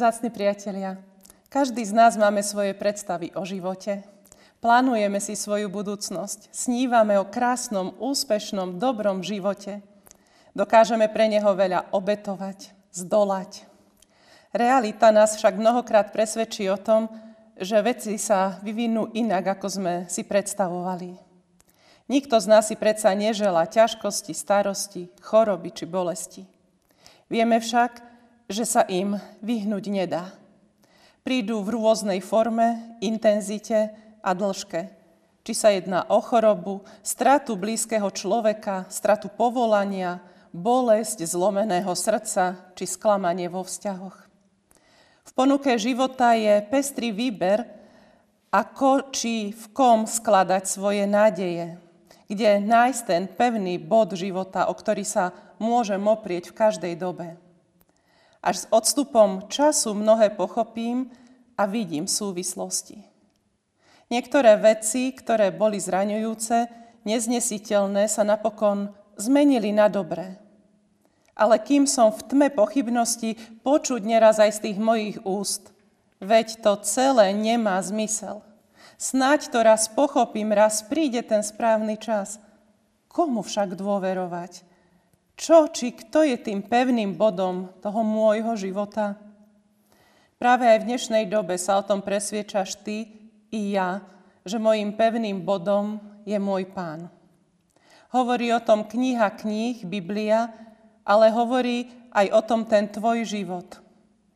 Zácni priatelia, každý z nás máme svoje predstavy o živote. Plánujeme si svoju budúcnosť, snívame o krásnom, úspešnom, dobrom živote. Dokážeme pre neho veľa obetovať, zdolať. Realita nás však mnohokrát presvedčí o tom, že veci sa vyvinú inak, ako sme si predstavovali. Nikto z nás si predsa nežela ťažkosti, starosti, choroby či bolesti. Vieme však, že sa im vyhnúť nedá. Prídu v rôznej forme, intenzite a dĺžke. Či sa jedná o chorobu, stratu blízkeho človeka, stratu povolania, bolesť zlomeného srdca či sklamanie vo vzťahoch. V ponuke života je pestrý výber, ako či v kom skladať svoje nádeje, kde nájsť ten pevný bod života, o ktorý sa môžem oprieť v každej dobe. Až s odstupom času mnohé pochopím a vidím súvislosti. Niektoré veci, ktoré boli zraňujúce, neznesiteľné, sa napokon zmenili na dobré. Ale kým som v tme pochybnosti počuť neraz aj z tých mojich úst, veď to celé nemá zmysel. Snaď to raz pochopím, raz príde ten správny čas. Komu však dôverovať? Čo či kto je tým pevným bodom toho môjho života? Práve aj v dnešnej dobe sa o tom presviečaš ty i ja, že mojim pevným bodom je môj pán. Hovorí o tom kniha kníh, Biblia, ale hovorí aj o tom ten tvoj život,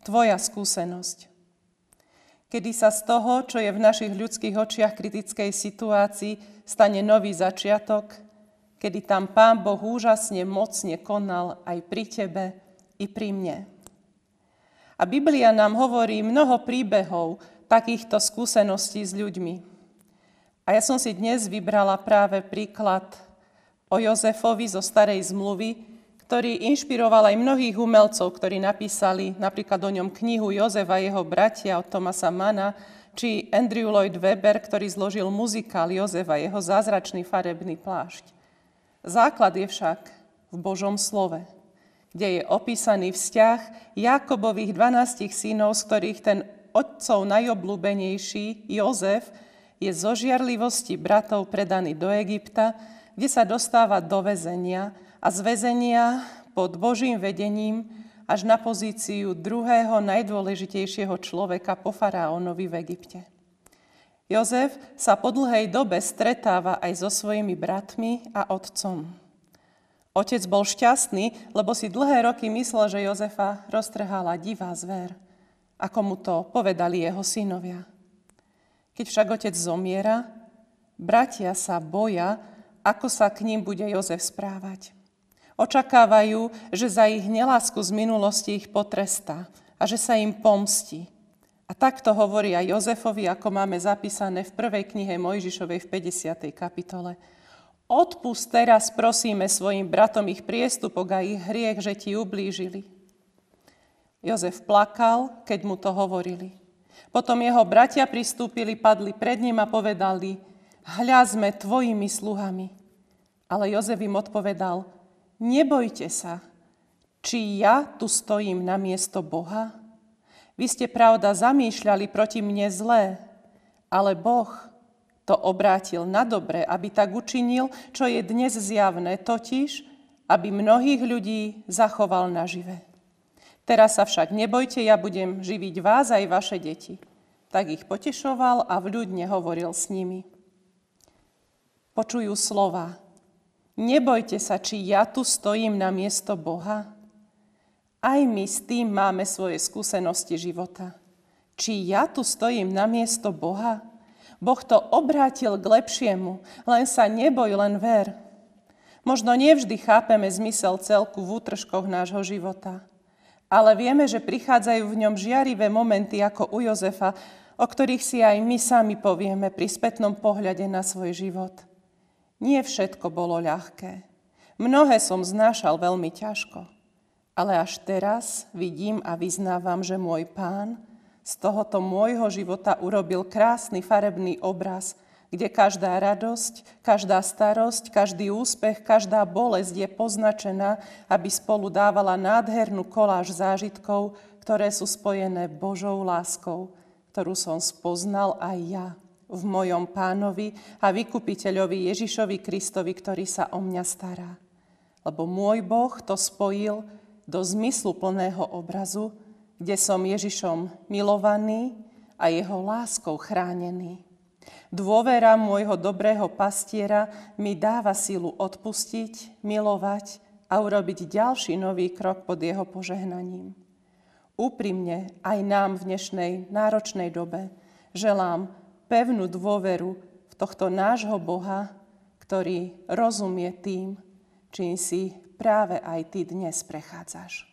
tvoja skúsenosť. Kedy sa z toho, čo je v našich ľudských očiach kritickej situácii, stane nový začiatok – kedy tam Pán Boh úžasne, mocne konal aj pri tebe i pri mne. A Biblia nám hovorí mnoho príbehov takýchto skúseností s ľuďmi. A ja som si dnes vybrala práve príklad o Jozefovi zo Starej zmluvy, ktorý inšpiroval aj mnohých umelcov, ktorí napísali napríklad o ňom knihu Jozef a jeho bratia od Tomasa Mana, či Andrew Lloyd Webber, ktorý zložil muzikál Jozef a jeho zázračný farebný plášť. Základ je však v Božom slove, kde je opísaný vzťah Jakobových 12 synov, z ktorých ten otcov najobľúbenejší, Jozef, je zo žiarlivosti bratov predaný do Egypta, kde sa dostáva do väzenia a z väzenia pod Božím vedením až na pozíciu druhého najdôležitejšieho človeka po faraónovi v Egypte. Jozef sa po dlhej dobe stretáva aj so svojimi bratmi a otcom. Otec bol šťastný, lebo si dlhé roky myslel, že Jozefa roztrhala divá zver, ako mu to povedali jeho synovia. Keď však otec zomiera, bratia sa boja, ako sa k ním bude Jozef správať. Očakávajú, že za ich nelásku z minulosti ich potrestá a že sa im pomstí. A takto hovorí aj Jozefovi, ako máme zapísané v prvej knihe Mojžišovej v 50. kapitole. Odpust teraz, prosíme, svojim bratom ich priestupok a ich hriech, že ti ublížili. Jozef plakal, keď mu to hovorili. Potom jeho bratia pristúpili, padli pred ním a povedali, hľa sme tvojimi sluhami. Ale Jozef im odpovedal, nebojte sa, či ja tu stojím na miesto Boha? Vy ste, pravda, zamýšľali proti mne zlé, ale Boh to obrátil na dobre, aby tak učinil, čo je dnes zjavné, totiž, aby mnohých ľudí zachoval nažive. Teraz sa však nebojte, ja budem živiť vás aj vaše deti. Tak ich potešoval a vľudne hovoril s nimi. Počujú slova. Nebojte sa, či ja tu stojím na miesto Boha. Aj my s tým máme svoje skúsenosti života. Či ja tu stojím na miesto Boha? Boh to obrátil k lepšiemu, len sa neboj, len ver. Možno nevždy chápeme zmysel celku v útržkoch nášho života, ale vieme, že prichádzajú v ňom žiarivé momenty ako u Jozefa, o ktorých si aj my sami povieme pri spätnom pohľade na svoj život. Nie všetko bolo ľahké. Mnohé som znášal veľmi ťažko. Ale až teraz vidím a vyznávam, že môj pán z tohoto môjho života urobil krásny farebný obraz, kde každá radosť, každá starosť, každý úspech, každá bolesť je poznačená, aby spolu dávala nádhernú koláž zážitkov, ktoré sú spojené Božou láskou, ktorú som spoznal aj ja v mojom pánovi a vykupiteľovi Ježišovi Kristovi, ktorý sa o mňa stará. Lebo môj Boh to spojil do zmyslu plného obrazu, kde som Ježišom milovaný a jeho láskou chránený. Dôvera môjho dobrého pastiera mi dáva silu odpustiť, milovať a urobiť ďalší nový krok pod jeho požehnaním. Úprimne aj nám v dnešnej náročnej dobe želám pevnú dôveru v tohto nášho Boha, ktorý rozumie tým, čím si práve aj ty dnes prechádzaš.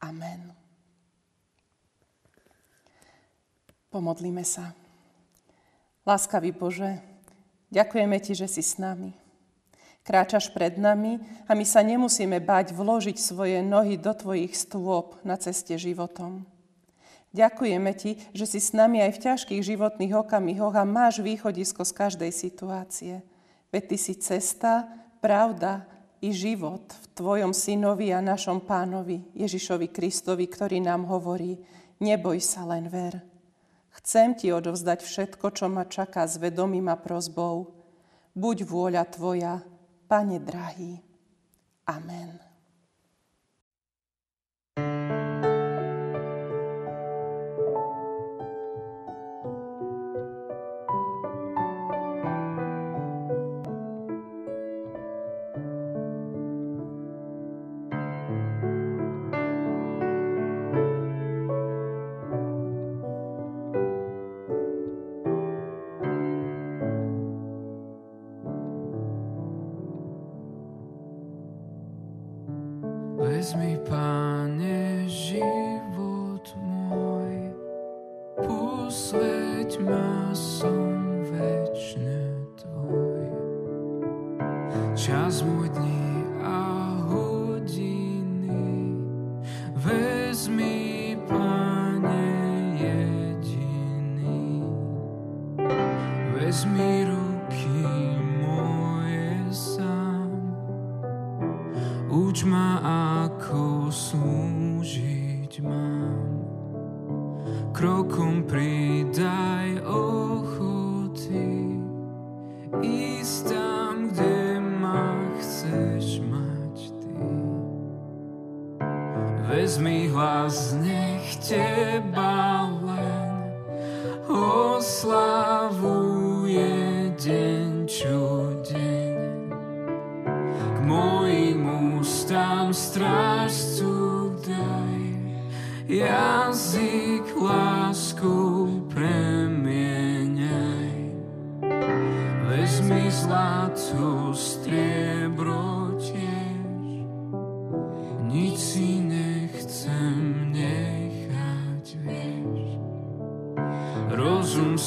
Amen. Pomodlíme sa. Láskavý Bože, ďakujeme Ti, že si s nami. Kráčaš pred nami a my sa nemusíme báť vložiť svoje nohy do tvojich stôp na ceste životom. Ďakujeme ti, že si s nami aj v ťažkých životných okamihoch a máš východisko z každej situácie. Veď ty si cesta, pravda i život v tvojom synovi a našom pánovi Ježišovi Kristovi, ktorý nám hovorí, neboj sa len ver. Chcem ti odovzdať všetko, čo ma čaká s vedomím a prozbou. Buď vôľa tvoja, Pane drahý. Amen. Posveď ma, som večne Tvoj. Čas môj dní a hodiny, vezmi, Pane, jediný. Vezmi ruky moje sám, uč ma ako slúžiť mám. Krokom pridaj ochoty, ísť tam, kde ma chceš mať ty. Vezmi hlas, nech teba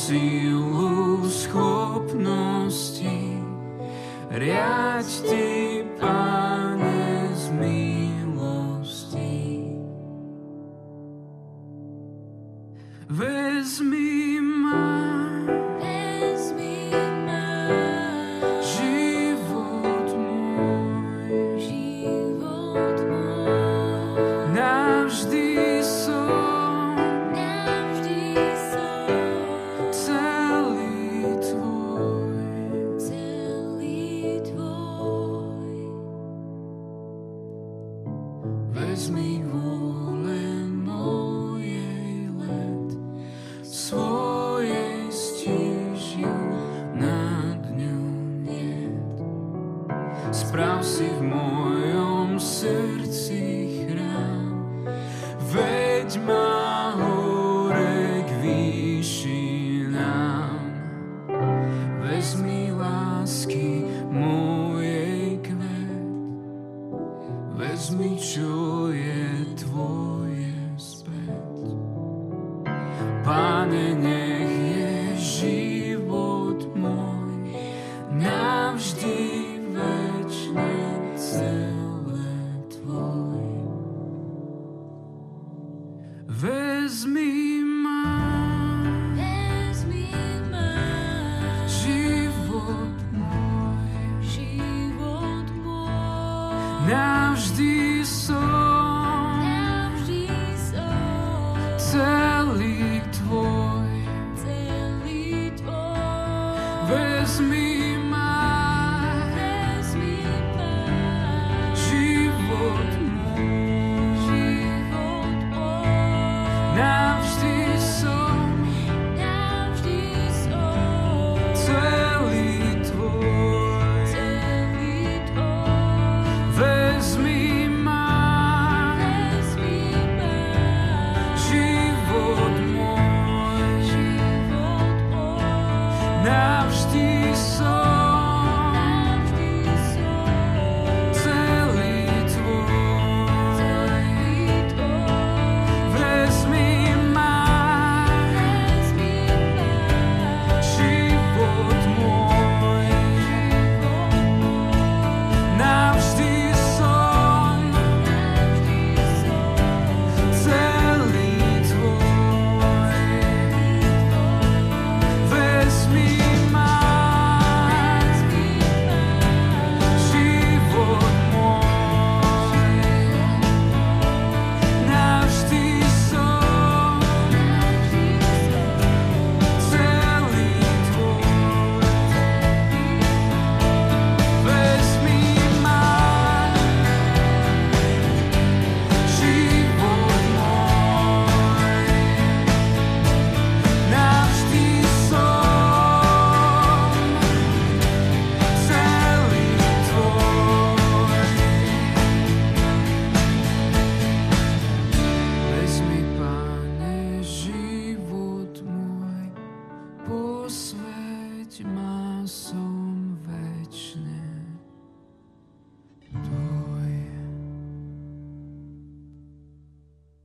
sílu, schopnosti, riaď ty, Vezmi vôle Vezmi, čo je tvoje späť. Pane, nech je život môj navždy večne celé tvoj. Vezmi so celi Twój. Wezmij